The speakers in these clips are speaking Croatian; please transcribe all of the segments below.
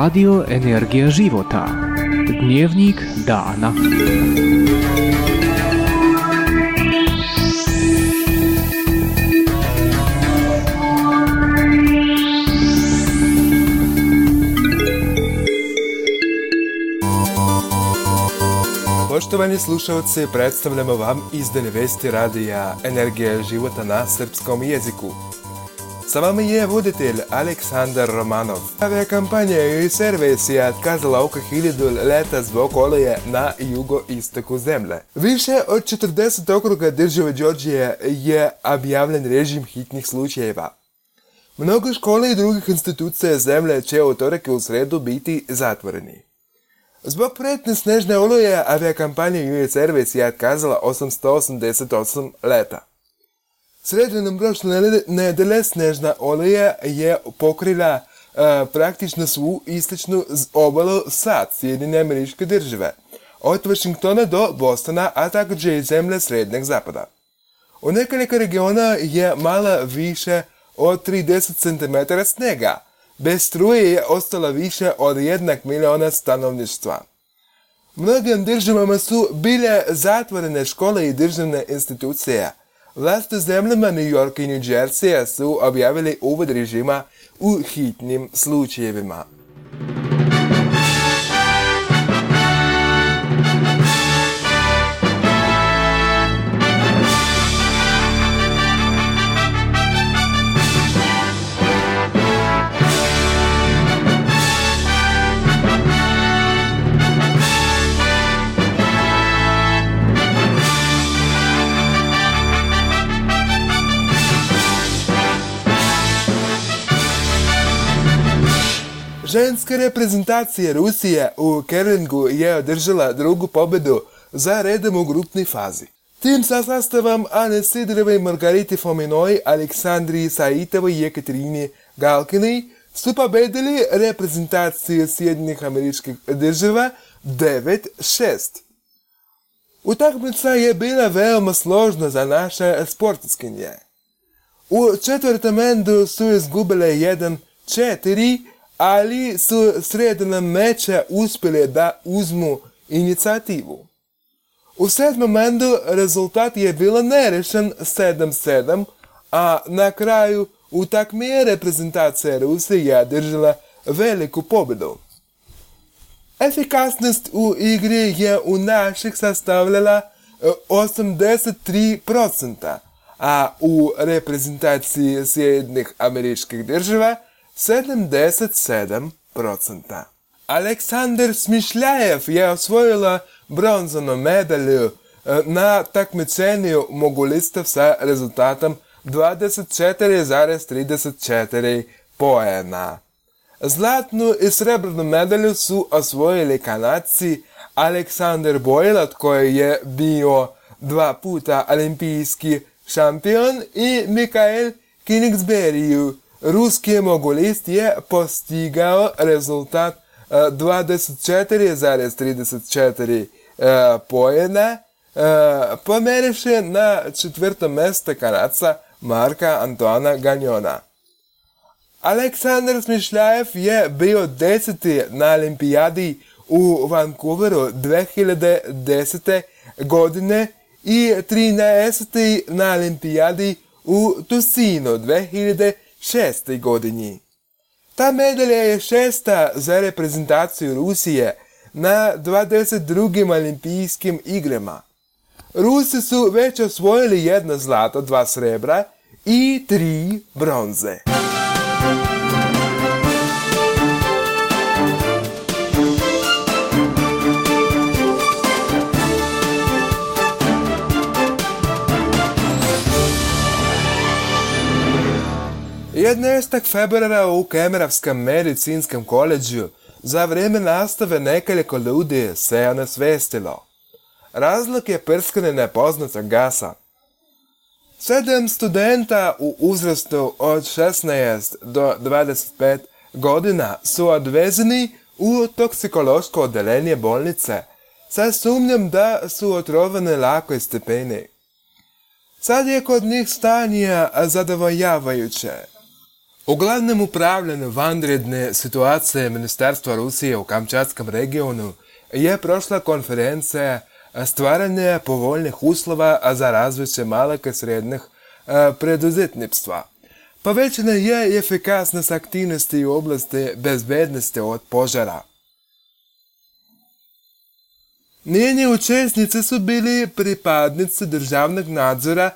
Radio Energija života. Dnevnik dana. Poštovani slušalci, predstavljamo vam izdane vesti radija Energija života na srpskom jeziku. Je voditelj Aleksandar Romanov. Avia kampanja i servis je otkazala oko hiljadu leta zbog oleje na jugoistoku zemlje. Više od 40 okruga države Đorđije je objavljen režim hitnih slučajeva. Mnogo škole i drugih institucija zemlje će u utorak i u sredu biti zatvoreni. Zbog pretne snežne oluje aviakampanja US Airways je otkazala 888 leta. Sredinom prošle nedelje snežna oluja je pokrila uh, praktično svu istočnu obalu sad Sjedinjene američke države, od Washingtona do Bostona, a također i zemlje srednjeg zapada. U nekoliko regiona je mala više od 30 cm snega, bez struje je ostala više od jednog miliona stanovništva. Mnogim državama su bile zatvorene škole i državne institucije. Власти земljama Нью-Йорка и Нью-Джерсия са обявили увод режима у hitnim slučajevima. Ženska reprezentacija Rusije u Kerlingu je održala drugu pobedu za redom u grupnoj fazi. Tim sa sastavom Ane Sidorove, Margariti Fominoj, Aleksandri Saitovoj i Jekatrini Galkinoj su pobedili reprezentaciju Sjedinjenih američkih država 9-6. Utakmica je bila veoma složna za naše sportiskinje. U četvrtom endu su izgubile 1-4, ali su sredinom meča uspjeli da uzmu inicijativu. U sedmom endu rezultat je bilo nerešen 7-7, a na kraju utakmice reprezentacija Rusije je držala veliku pobjedu. Efikasnost u igri je u naših sastavljala 83%, a u reprezentaciji Sjedinjenih američkih država 77%. Aleksandar Smišljajev je osvojila bronzanu medalju na takmičenju mogulistov sa rezultatom 24,34 poena. Zlatnu i srebrnu medalju su osvojili kanadci Aleksandar Bojlat koji je bio dva puta olimpijski šampion i Mikael Kingsbury ruski mogulist je postigao rezultat 24,34 pojena, pomeriše na četvrto mesto kanadca Marka Antona Ganjona. Aleksandar Smišljajev je bio deseti na olimpijadi u Vancouveru 2010. godine i 13. na olimpijadi u Tusinu 2010 šestoj godini. Ta medalja je šesta za reprezentaciju Rusije na 22. olimpijskim igrama. Rusi su već osvojili jedno zlato, dva srebra i tri bronze. Jednestak februara u Kemeravskom medicinskom koleđu za vrijeme nastave nekoliko ljudi se je nasvestilo. Razlog je prskanje nepoznatog gasa. Sedam studenta u uzrastu od 16 do 25 godina su odvezeni u toksikološko odelenje bolnice sa sumnjom da su otrovane lakoj stepeni. Sad je kod njih stanje zadovoljavajuće. U glavnom upravljanju vanredne situacije Ministarstva Rusije u Kamčatskom regionu je prošla konferencija stvaranje povoljnih uslova za razvoj malog i srednjih preduzetništva. Povećana je efikasnost aktivnosti u oblasti bezbednosti od požara. Njeni učesnici su bili pripadnici državnog nadzora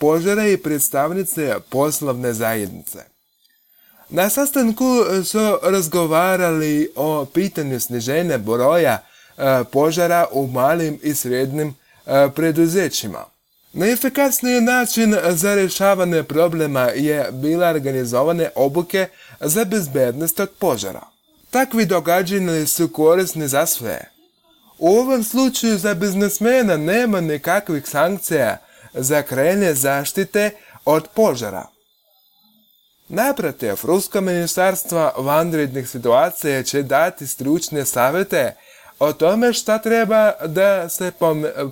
požara i predstavnice poslovne zajednice. Na sastanku su razgovarali o pitanju sniženja broja požara u malim i srednjim preduzećima. Najefikasniji način za rješavanje problema je bila organizovane obuke za bezbednost od požara. Takvi događanja su korisni za sve. U ovom slučaju za biznesmena nema nikakvih sankcija za krenje zaštite od požara. Naprotiv, Rusko ministarstvo vanrednih situacija će dati stručne savjete o tome šta treba da se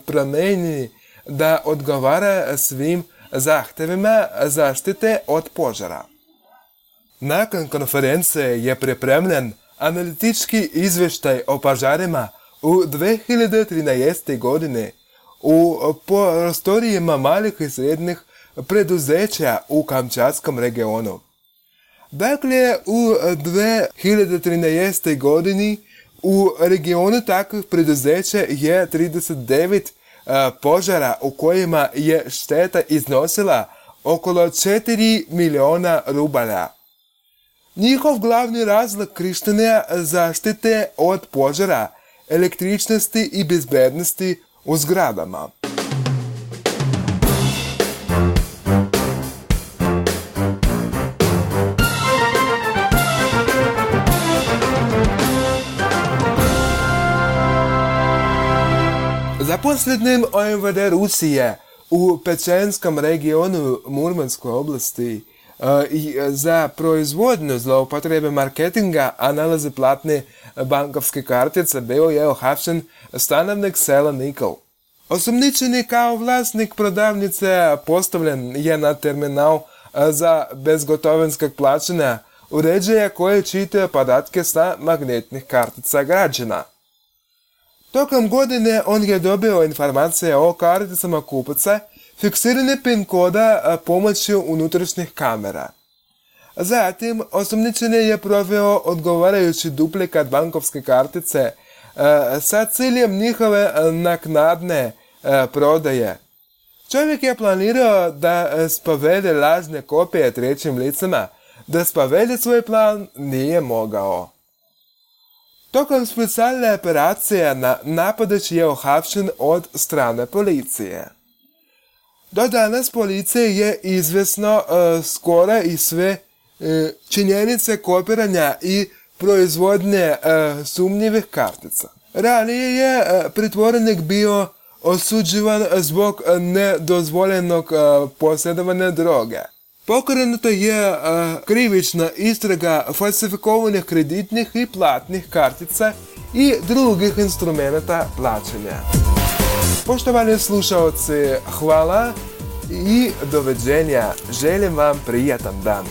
promeni da odgovara svim zahtevima zaštite od požara. Nakon konferencije je pripremljen analitički izvještaj o požarima u 2013. godine u prostorijama malih i srednjih preduzeća u Kamčatskom regionu. Dakle, u 2013. godini u regionu takvih preduzeća je 39 požara u kojima je šteta iznosila okolo 4 miliona rubala. Njihov glavni razlog krištenja zaštite od požara, električnosti i bezbednosti u zgradama. Zaposlenim OMVD Rusije u Pečenskom regionu Murmanskoj oblasti i za proizvodnju zloupotrebe marketinga, a nalaze platne bankovske kartice bio je ohapšen stanovnik sela Nikol. Osumničeni kao vlasnik prodavnice postavljen je na terminal za bezgotovinskog plaćanja uređaja koje čitaju podatke sa magnetnih kartica građana. Tokom godine on je dobio informacije o karticama kupaca, fiksirane pin koda pomoću unutrašnjih kamera. Zatim, osumnjičeni je proveo odgovarajući duplikat bankovske kartice sa ciljem njihove naknadne prodaje. Čovjek je planirao da spovede lažne kopije trećim licima, da spovede svoj plan nije mogao. Tokom specijalne operacije na napadač je ohapšen od strane policije. Do danas policije je izvesno uh, skoro i sve uh, činjenice kopiranja i proizvodnje uh, sumnjivih kartica. Ranije je pritvorenik bio osuđivan zbog nedozvoljenog posjedovanja droge. Pokrenuta je uh, krivična istraga falsifikovanih kreditnih i platnih kartica i drugih instrumenta plaćanja. Poštovani slušalci, hvala i doveđenja. Želim vam prijatan dan.